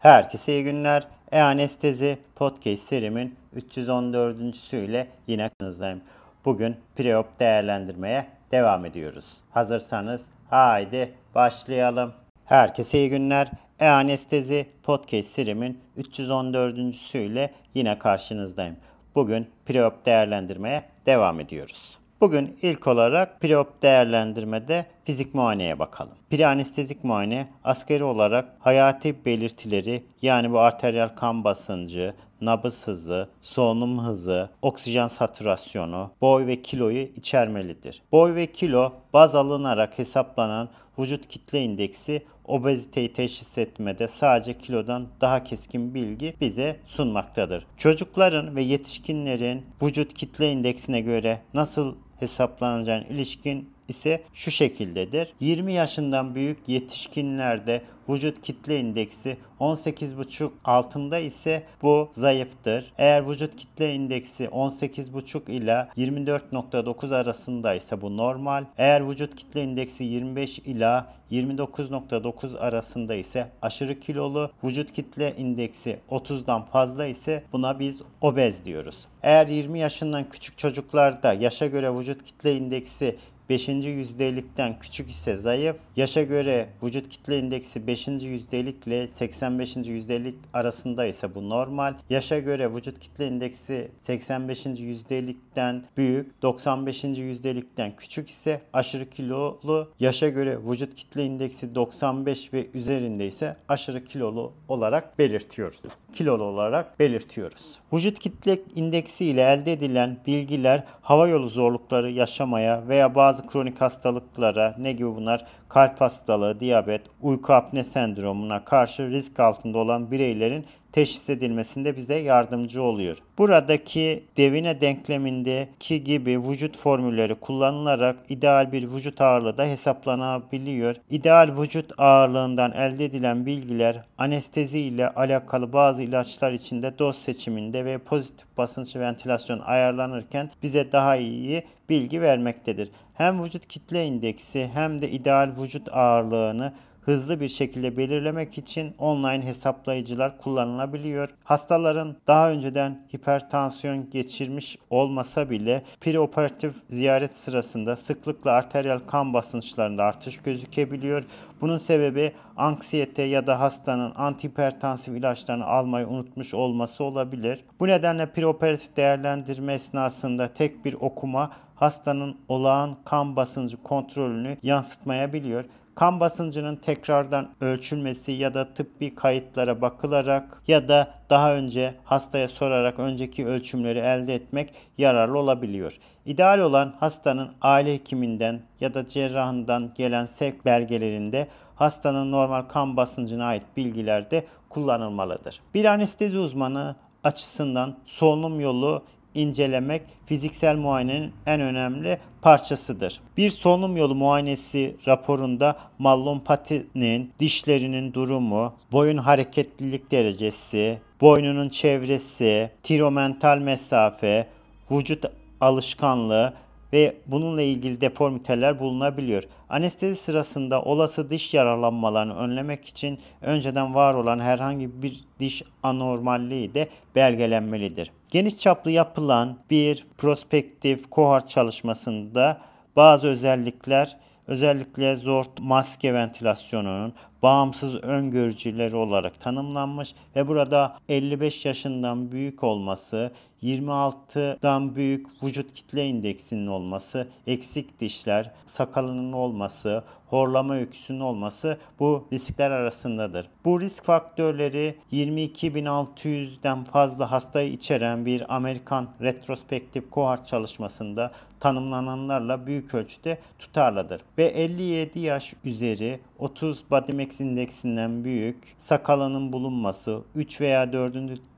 Herkese iyi günler. E-Anestezi Podcast serimin 314. ile yine kanınızdayım. Bugün preop değerlendirmeye devam ediyoruz. Hazırsanız haydi başlayalım. Herkese iyi günler. E-Anestezi Podcast serimin 314. ile yine karşınızdayım. Bugün preop değerlendirmeye devam ediyoruz. Bugün ilk olarak preop değerlendirmede fizik muayeneye bakalım. Preanestezik muayene askeri olarak hayati belirtileri yani bu arteriyel kan basıncı, nabız hızı, solunum hızı, oksijen satürasyonu, boy ve kiloyu içermelidir. Boy ve kilo baz alınarak hesaplanan vücut kitle indeksi obeziteyi teşhis etmede sadece kilodan daha keskin bilgi bize sunmaktadır. Çocukların ve yetişkinlerin vücut kitle indeksine göre nasıl hesaplanacağına ilişkin ise şu şekildedir. 20 yaşından büyük yetişkinlerde vücut kitle indeksi 18,5 altında ise bu zayıftır. Eğer vücut kitle indeksi 18,5 ila 24,9 arasında ise bu normal. Eğer vücut kitle indeksi 25 ila 29.9 arasında ise aşırı kilolu, vücut kitle indeksi 30'dan fazla ise buna biz obez diyoruz. Eğer 20 yaşından küçük çocuklarda yaşa göre vücut kitle indeksi 5. yüzdelikten küçük ise zayıf. Yaşa göre vücut kitle indeksi 5. yüzdelik ile 85. yüzdelik arasında ise bu normal. Yaşa göre vücut kitle indeksi 85. yüzdelikten büyük, 95. yüzdelikten küçük ise aşırı kilolu. Yaşa göre vücut kitle indeksi 95 ve üzerinde ise aşırı kilolu olarak belirtiyoruz. Kilolu olarak belirtiyoruz. Vücut kitle indeksi ile elde edilen bilgiler hava yolu zorlukları yaşamaya veya bazı bazı kronik hastalıklara ne gibi bunlar? Kalp hastalığı, diyabet, uyku apne sendromuna karşı risk altında olan bireylerin teşhis edilmesinde bize yardımcı oluyor. Buradaki devine denklemindeki gibi vücut formülleri kullanılarak ideal bir vücut ağırlığı da hesaplanabiliyor. İdeal vücut ağırlığından elde edilen bilgiler anestezi ile alakalı bazı ilaçlar içinde doz seçiminde ve pozitif basınç ventilasyon ayarlanırken bize daha iyi bilgi vermektedir. Hem vücut kitle indeksi hem de ideal vücut ağırlığını hızlı bir şekilde belirlemek için online hesaplayıcılar kullanılabiliyor. Hastaların daha önceden hipertansiyon geçirmiş olmasa bile preoperatif ziyaret sırasında sıklıkla arteriyel kan basınçlarında artış gözükebiliyor. Bunun sebebi anksiyete ya da hastanın antihipertansif ilaçlarını almayı unutmuş olması olabilir. Bu nedenle preoperatif değerlendirme esnasında tek bir okuma hastanın olağan kan basıncı kontrolünü yansıtmayabiliyor kan basıncının tekrardan ölçülmesi ya da tıbbi kayıtlara bakılarak ya da daha önce hastaya sorarak önceki ölçümleri elde etmek yararlı olabiliyor. İdeal olan hastanın aile hekiminden ya da cerrahından gelen sevk belgelerinde hastanın normal kan basıncına ait bilgiler de kullanılmalıdır. Bir anestezi uzmanı açısından solunum yolu incelemek fiziksel muayenenin en önemli parçasıdır. Bir solunum yolu muayenesi raporunda mallompatinin, dişlerinin durumu, boyun hareketlilik derecesi, boynunun çevresi, tiromental mesafe, vücut alışkanlığı ve bununla ilgili deformiteler bulunabiliyor. Anestezi sırasında olası diş yaralanmalarını önlemek için önceden var olan herhangi bir diş anormalliği de belgelenmelidir. Geniş çaplı yapılan bir prospektif kohort çalışmasında bazı özellikler özellikle zort maske ventilasyonunun bağımsız öngörücüleri olarak tanımlanmış ve burada 55 yaşından büyük olması, 26'dan büyük vücut kitle indeksinin olması, eksik dişler, sakalının olması, horlama öyküsünün olması bu riskler arasındadır. Bu risk faktörleri 22.600'den fazla hastayı içeren bir Amerikan retrospektif kohort çalışmasında tanımlananlarla büyük ölçüde tutarlıdır. Ve 57 yaş üzeri 30 body mass indeksinden büyük sakalının bulunması, 3 veya 4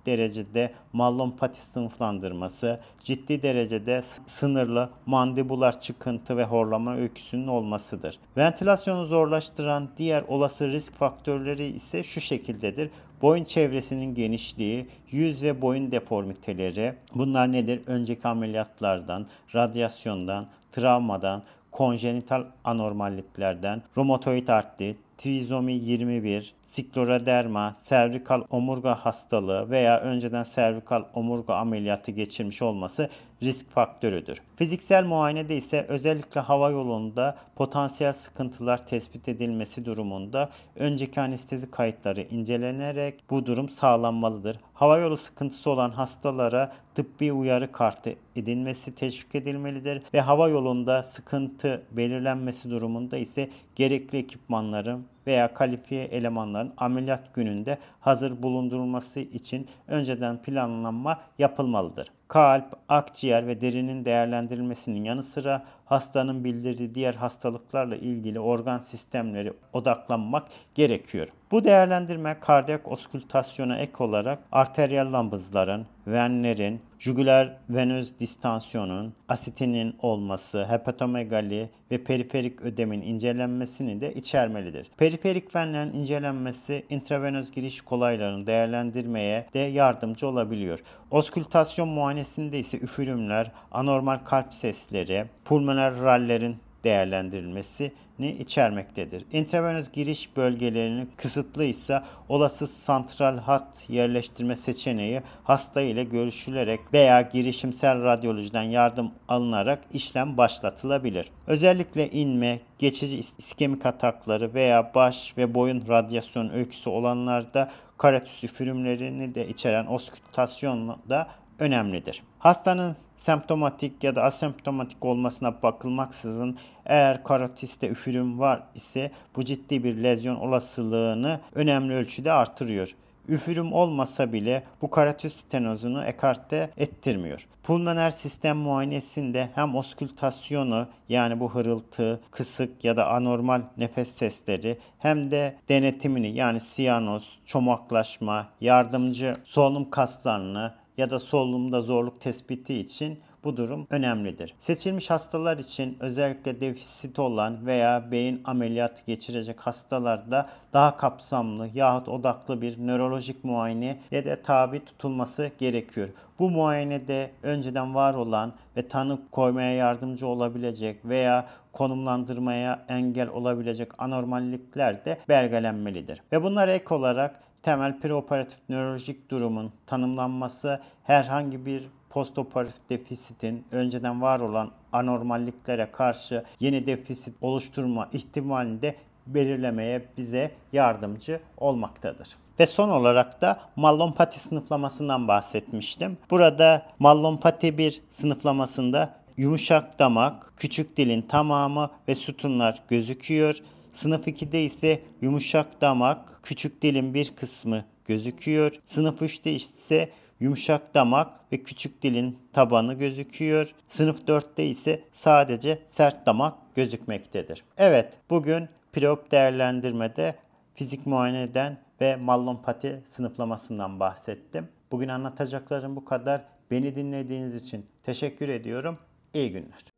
derecede mallonpati sınıflandırması, ciddi derecede sınırlı mandibular çıkıntı ve horlama öyküsünün olmasıdır. Ventilasyonu zorlaştıran diğer olası risk faktörleri ise şu şekildedir. Boyun çevresinin genişliği, yüz ve boyun deformiteleri bunlar nedir? Önceki ameliyatlardan, radyasyondan, travmadan, konjenital anormalliklerden, romatoid artrit, trizomi 21, skleroderma, servikal omurga hastalığı veya önceden servikal omurga ameliyatı geçirmiş olması risk faktörüdür. Fiziksel muayenede ise özellikle hava yolunda potansiyel sıkıntılar tespit edilmesi durumunda önceki anestezi kayıtları incelenerek bu durum sağlanmalıdır. Hava yolu sıkıntısı olan hastalara tıbbi uyarı kartı edinmesi teşvik edilmelidir ve hava yolunda sıkıntı belirlenmesi durumunda ise gerekli ekipmanların veya kalifiye elemanların ameliyat gününde hazır bulundurulması için önceden planlanma yapılmalıdır. Kalp, akciğer ve derinin değerlendirilmesinin yanı sıra hastanın bildirdiği diğer hastalıklarla ilgili organ sistemleri odaklanmak gerekiyor. Bu değerlendirme kardiyak oskültasyona ek olarak arteriyel nabızların, venlerin, jugüler venöz distansiyonun, asitinin olması, hepatomegali ve periferik ödemin incelenmesini de içermelidir. Periferik venlerin incelenmesi intravenöz giriş kolaylarını değerlendirmeye de yardımcı olabiliyor. Oskültasyon muayenesinde ise üfürümler, anormal kalp sesleri, pulmoner rallerin değerlendirilmesini içermektedir. İntravenöz giriş bölgelerinin kısıtlıysa olası santral hat yerleştirme seçeneği hasta ile görüşülerek veya girişimsel radyolojiden yardım alınarak işlem başlatılabilir. Özellikle inme, geçici iskemik atakları veya baş ve boyun radyasyon öyküsü olanlarda karatüs üfürümlerini de içeren oskültasyon da önemlidir. Hastanın semptomatik ya da asemptomatik olmasına bakılmaksızın eğer karotiste üfürüm var ise bu ciddi bir lezyon olasılığını önemli ölçüde artırıyor. Üfürüm olmasa bile bu karatüs stenozunu ekarte ettirmiyor. Pulmoner sistem muayenesinde hem oskültasyonu yani bu hırıltı, kısık ya da anormal nefes sesleri hem de denetimini yani siyanoz, çomaklaşma, yardımcı solunum kaslarını ya da solunumda zorluk tespiti için bu durum önemlidir. Seçilmiş hastalar için özellikle defisit olan veya beyin ameliyatı geçirecek hastalarda daha kapsamlı yahut odaklı bir nörolojik muayene ya da tabi tutulması gerekiyor. Bu muayenede önceden var olan ve tanı koymaya yardımcı olabilecek veya konumlandırmaya engel olabilecek anormallikler de belgelenmelidir. Ve bunlar ek olarak temel preoperatif nörolojik durumun tanımlanması herhangi bir postoperatif defisitin önceden var olan anormalliklere karşı yeni defisit oluşturma ihtimalini de belirlemeye bize yardımcı olmaktadır. Ve son olarak da mallompati sınıflamasından bahsetmiştim. Burada mallompati bir sınıflamasında yumuşak damak, küçük dilin tamamı ve sütunlar gözüküyor. Sınıf 2'de ise yumuşak damak, küçük dilin bir kısmı gözüküyor. Sınıf 3'te ise yumuşak damak ve küçük dilin tabanı gözüküyor. Sınıf 4'te ise sadece sert damak gözükmektedir. Evet, bugün preop değerlendirmede fizik muayeneden ve mallompati sınıflamasından bahsettim. Bugün anlatacaklarım bu kadar. Beni dinlediğiniz için teşekkür ediyorum. İyi günler.